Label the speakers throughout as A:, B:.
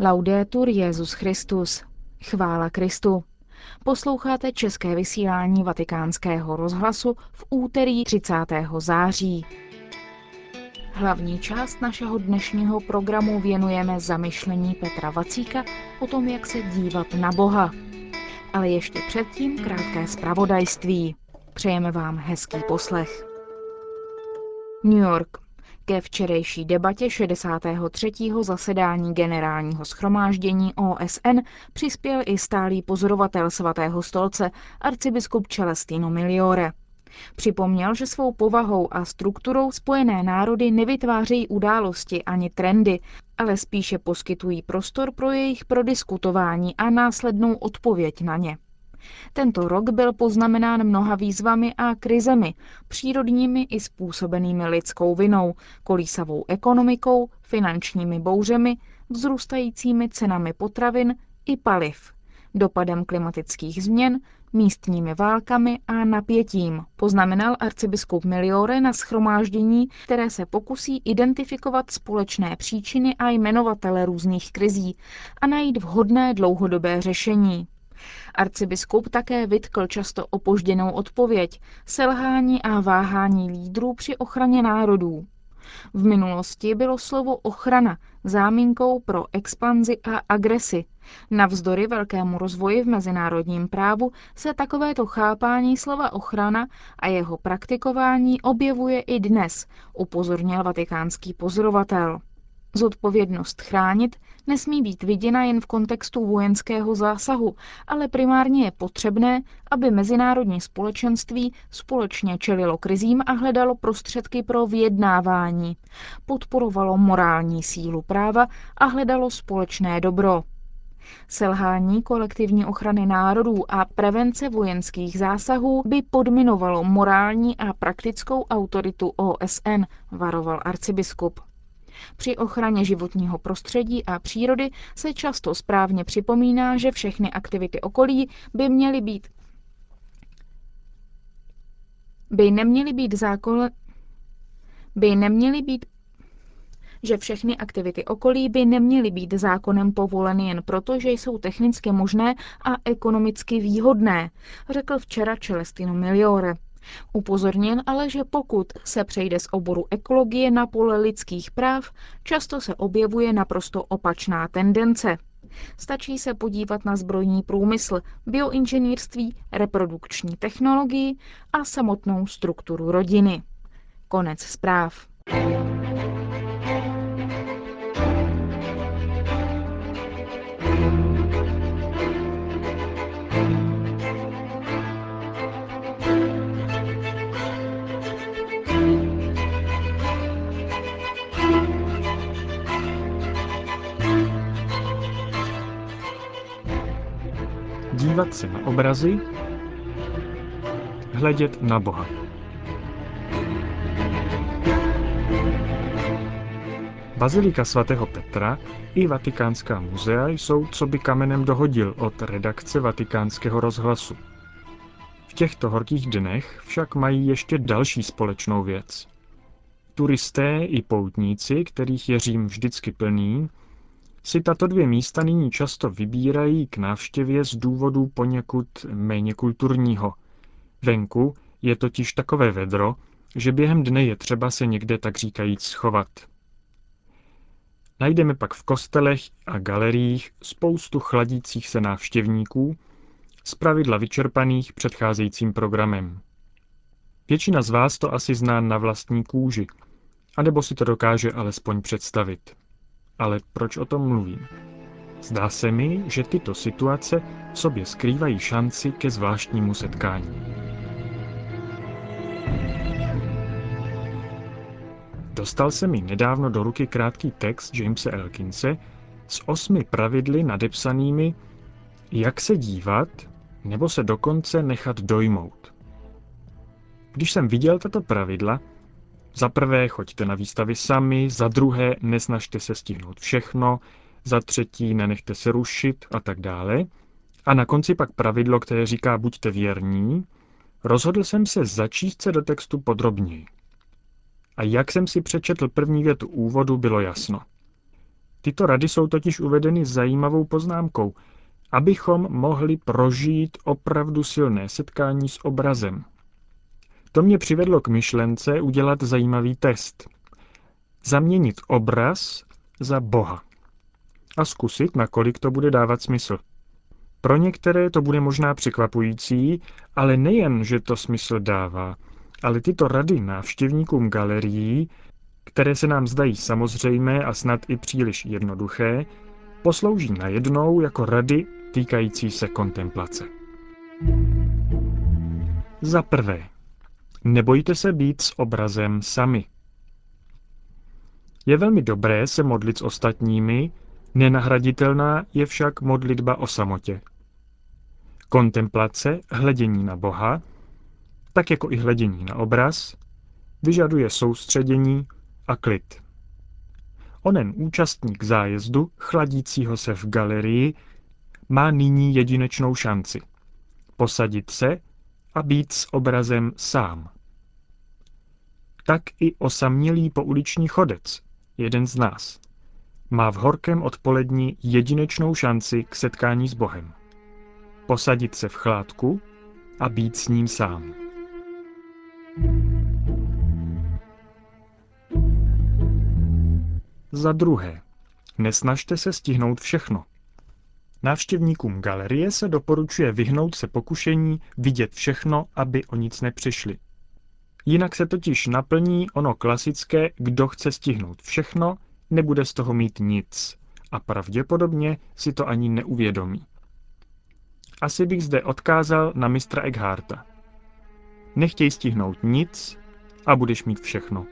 A: Laudetur Jezus Christus. Chvála Kristu. Posloucháte české vysílání Vatikánského rozhlasu v úterý 30. září. Hlavní část našeho dnešního programu věnujeme zamyšlení Petra Vacíka o tom, jak se dívat na Boha. Ale ještě předtím krátké zpravodajství. Přejeme vám hezký poslech. New York. Ke včerejší debatě 63. zasedání generálního schromáždění OSN přispěl i stálý pozorovatel svatého stolce arcibiskup Celestino Miliore. Připomněl, že svou povahou a strukturou spojené národy nevytvářejí události ani trendy, ale spíše poskytují prostor pro jejich prodiskutování a následnou odpověď na ně. Tento rok byl poznamenán mnoha výzvami a krizemi, přírodními i způsobenými lidskou vinou, kolísavou ekonomikou, finančními bouřemi, vzrůstajícími cenami potravin i paliv, dopadem klimatických změn, místními válkami a napětím, poznamenal arcibiskup Miliore na schromáždění, které se pokusí identifikovat společné příčiny a jmenovatele různých krizí a najít vhodné dlouhodobé řešení. Arcibiskup také vytkl často opožděnou odpověď, selhání a váhání lídrů při ochraně národů. V minulosti bylo slovo ochrana záminkou pro expanzi a agresi. Navzdory velkému rozvoji v mezinárodním právu se takovéto chápání slova ochrana a jeho praktikování objevuje i dnes, upozornil vatikánský pozorovatel. Zodpovědnost chránit nesmí být viděna jen v kontextu vojenského zásahu, ale primárně je potřebné, aby mezinárodní společenství společně čelilo krizím a hledalo prostředky pro vyjednávání, podporovalo morální sílu práva a hledalo společné dobro. Selhání kolektivní ochrany národů a prevence vojenských zásahů by podminovalo morální a praktickou autoritu OSN, varoval arcibiskup. Při ochraně životního prostředí a přírody se často správně připomíná, že všechny aktivity okolí by měly být by neměly být zákon, by neměly být že všechny aktivity okolí by neměly být zákonem povoleny jen proto, že jsou technicky možné a ekonomicky výhodné, řekl včera Celestino Miliore. Upozornil ale, že pokud se přejde z oboru ekologie na pole lidských práv, často se objevuje naprosto opačná tendence. Stačí se podívat na zbrojní průmysl, bioinženýrství, reprodukční technologii a samotnou strukturu rodiny. Konec zpráv.
B: Dívat se na obrazy, hledět na Boha. Bazilika svatého Petra i Vatikánská muzea jsou co by kamenem dohodil od redakce Vatikánského rozhlasu. V těchto horkých dnech však mají ještě další společnou věc. Turisté i poutníci, kterých je Řím vždycky plný, si tato dvě místa nyní často vybírají k návštěvě z důvodu poněkud méně kulturního. Venku je totiž takové vedro, že během dne je třeba se někde tak říkajíc schovat. Najdeme pak v kostelech a galeriích spoustu chladících se návštěvníků, zpravidla vyčerpaných předcházejícím programem. Většina z vás to asi zná na vlastní kůži, anebo si to dokáže alespoň představit. Ale proč o tom mluvím? Zdá se mi, že tyto situace v sobě skrývají šanci ke zvláštnímu setkání. Dostal se mi nedávno do ruky krátký text Jamesa Elkinse s osmi pravidly nadepsanými jak se dívat, nebo se dokonce nechat dojmout. Když jsem viděl tato pravidla, za prvé choďte na výstavy sami, za druhé nesnažte se stihnout všechno, za třetí nenechte se rušit a tak dále. A na konci pak pravidlo, které říká buďte věrní, rozhodl jsem se začíst se do textu podrobněji. A jak jsem si přečetl první větu úvodu, bylo jasno. Tyto rady jsou totiž uvedeny zajímavou poznámkou, abychom mohli prožít opravdu silné setkání s obrazem. To mě přivedlo k myšlence udělat zajímavý test. Zaměnit obraz za Boha. A zkusit, nakolik to bude dávat smysl. Pro některé to bude možná překvapující, ale nejen, že to smysl dává, ale tyto rady návštěvníkům galerií, které se nám zdají samozřejmé a snad i příliš jednoduché, poslouží najednou jako rady týkající se kontemplace. Za prvé, nebojte se být s obrazem sami. Je velmi dobré se modlit s ostatními, nenahraditelná je však modlitba o samotě. Kontemplace, hledění na Boha, tak jako i hledění na obraz, vyžaduje soustředění a klid. Onen účastník zájezdu, chladícího se v galerii, má nyní jedinečnou šanci. Posadit se a být s obrazem sám. Tak i osamělý pouliční chodec, jeden z nás, má v horkém odpolední jedinečnou šanci k setkání s Bohem. Posadit se v chládku a být s ním sám. Za druhé, nesnažte se stihnout všechno. Návštěvníkům galerie se doporučuje vyhnout se pokušení vidět všechno, aby o nic nepřišli. Jinak se totiž naplní ono klasické, kdo chce stihnout všechno, nebude z toho mít nic a pravděpodobně si to ani neuvědomí. Asi bych zde odkázal na mistra Eckharta. Nechtěj stihnout nic a budeš mít všechno.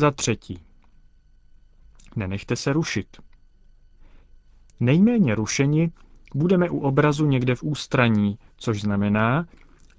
B: Za třetí. Nenechte se rušit. Nejméně rušeni budeme u obrazu někde v ústraní, což znamená,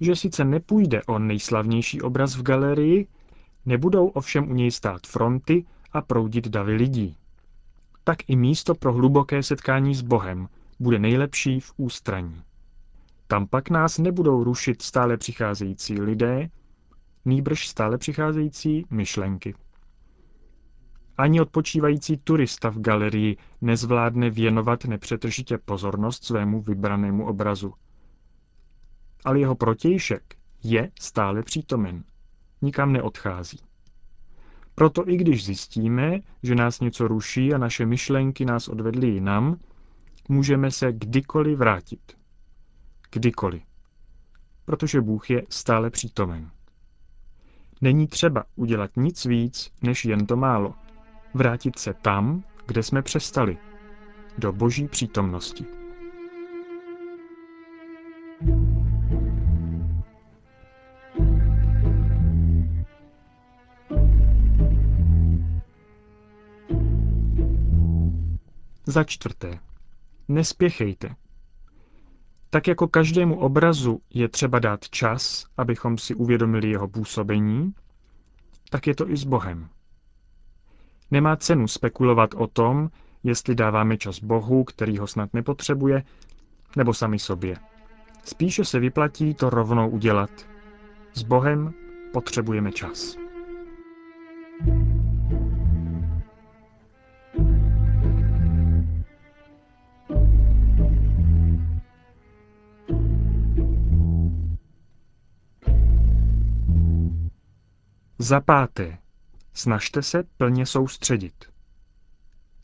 B: že sice nepůjde o nejslavnější obraz v galerii, nebudou ovšem u něj stát fronty a proudit davy lidí. Tak i místo pro hluboké setkání s Bohem bude nejlepší v ústraní. Tam pak nás nebudou rušit stále přicházející lidé, nýbrž stále přicházející myšlenky. Ani odpočívající turista v galerii nezvládne věnovat nepřetržitě pozornost svému vybranému obrazu. Ale jeho protějšek je stále přítomen. Nikam neodchází. Proto i když zjistíme, že nás něco ruší a naše myšlenky nás odvedly jinam, můžeme se kdykoliv vrátit. Kdykoliv. Protože Bůh je stále přítomen. Není třeba udělat nic víc, než jen to málo – vrátit se tam, kde jsme přestali, do boží přítomnosti. Za čtvrté. Nespěchejte. Tak jako každému obrazu je třeba dát čas, abychom si uvědomili jeho působení, tak je to i s Bohem. Nemá cenu spekulovat o tom, jestli dáváme čas Bohu, který ho snad nepotřebuje, nebo sami sobě. Spíše se vyplatí to rovnou udělat. S Bohem potřebujeme čas. Za páté. Snažte se plně soustředit.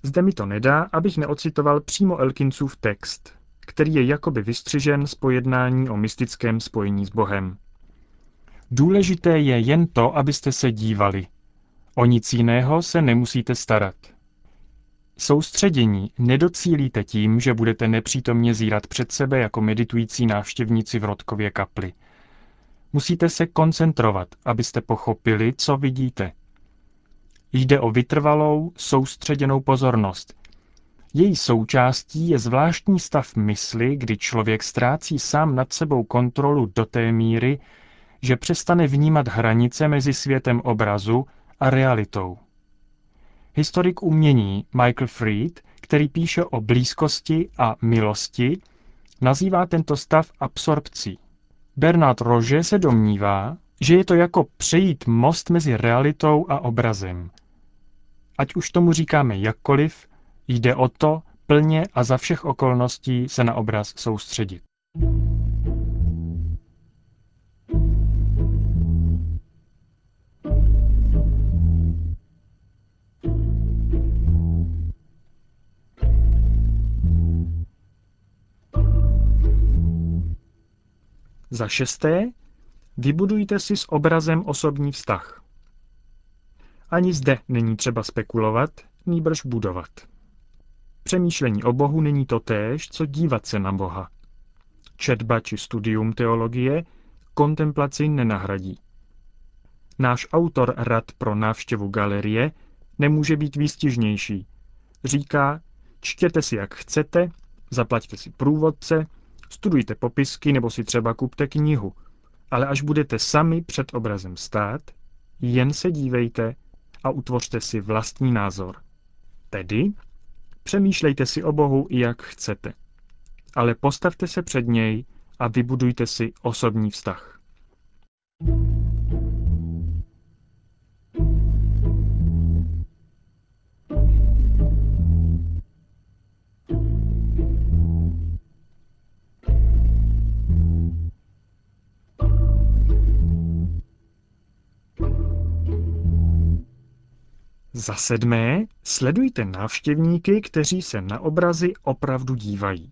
B: Zde mi to nedá, abych neocitoval přímo Elkincův text, který je jakoby vystřižen z pojednání o mystickém spojení s Bohem. Důležité je jen to, abyste se dívali. O nic jiného se nemusíte starat. Soustředění nedocílíte tím, že budete nepřítomně zírat před sebe jako meditující návštěvníci v Rodkově kapli. Musíte se koncentrovat, abyste pochopili, co vidíte – Jde o vytrvalou, soustředěnou pozornost. Její součástí je zvláštní stav mysli, kdy člověk ztrácí sám nad sebou kontrolu do té míry, že přestane vnímat hranice mezi světem obrazu a realitou. Historik umění Michael Fried, který píše o blízkosti a milosti, nazývá tento stav absorpcí. Bernard Rože se domnívá, že je to jako přejít most mezi realitou a obrazem. Ať už tomu říkáme jakkoliv, jde o to plně a za všech okolností se na obraz soustředit. Za šesté, vybudujte si s obrazem osobní vztah. Ani zde není třeba spekulovat, nýbrž budovat. Přemýšlení o Bohu není to též, co dívat se na Boha. Četba či studium teologie kontemplaci nenahradí. Náš autor rad pro návštěvu galerie nemůže být výstižnější. Říká, čtěte si jak chcete, zaplaťte si průvodce, studujte popisky nebo si třeba kupte knihu. Ale až budete sami před obrazem stát, jen se dívejte a utvořte si vlastní názor. Tedy přemýšlejte si o Bohu, jak chcete. Ale postavte se před něj a vybudujte si osobní vztah. Za sedmé, sledujte návštěvníky, kteří se na obrazy opravdu dívají.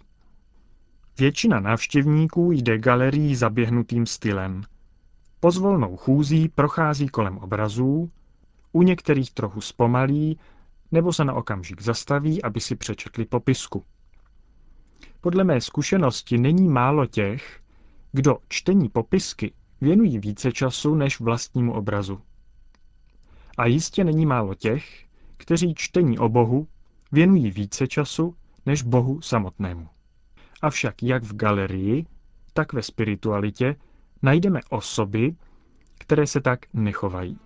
B: Většina návštěvníků jde galerií zaběhnutým stylem. Pozvolnou chůzí prochází kolem obrazů, u některých trochu zpomalí, nebo se na okamžik zastaví, aby si přečetli popisku. Podle mé zkušenosti není málo těch, kdo čtení popisky věnují více času než vlastnímu obrazu. A jistě není málo těch, kteří čtení o Bohu věnují více času než Bohu samotnému. Avšak jak v galerii, tak ve spiritualitě najdeme osoby, které se tak nechovají.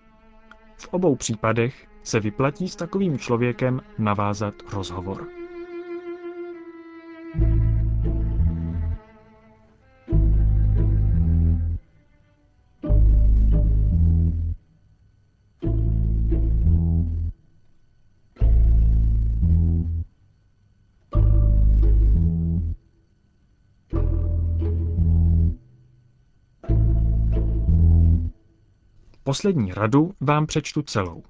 B: V obou případech se vyplatí s takovým člověkem navázat rozhovor. Poslední radu vám přečtu celou.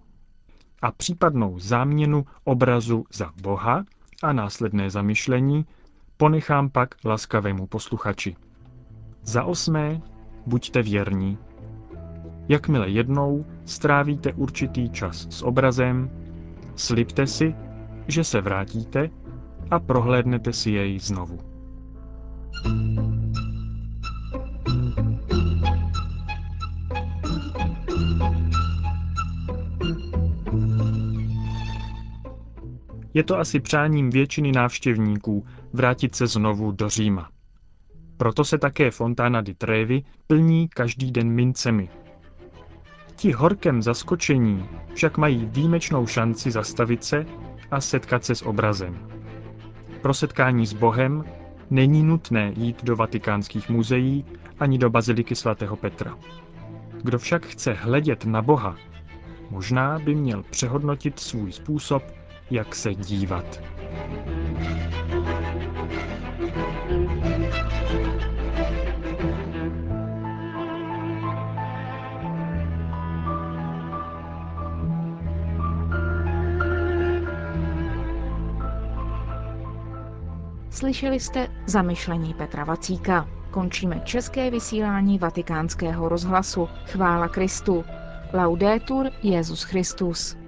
B: A případnou záměnu obrazu za Boha a následné zamyšlení ponechám pak laskavému posluchači. Za osmé, buďte věrní. Jakmile jednou strávíte určitý čas s obrazem, slibte si, že se vrátíte a prohlédnete si jej znovu. thank you Je to asi přáním většiny návštěvníků vrátit se znovu do Říma. Proto se také Fontana di Trevi plní každý den mincemi. Ti horkem zaskočení však mají výjimečnou šanci zastavit se a setkat se s obrazem. Pro setkání s Bohem není nutné jít do vatikánských muzeí ani do baziliky svatého Petra. Kdo však chce hledět na Boha, možná by měl přehodnotit svůj způsob jak se dívat.
A: Slyšeli jste zamyšlení Petra Vacíka. Končíme české vysílání vatikánského rozhlasu. Chvála Kristu. Laudetur Jezus Christus.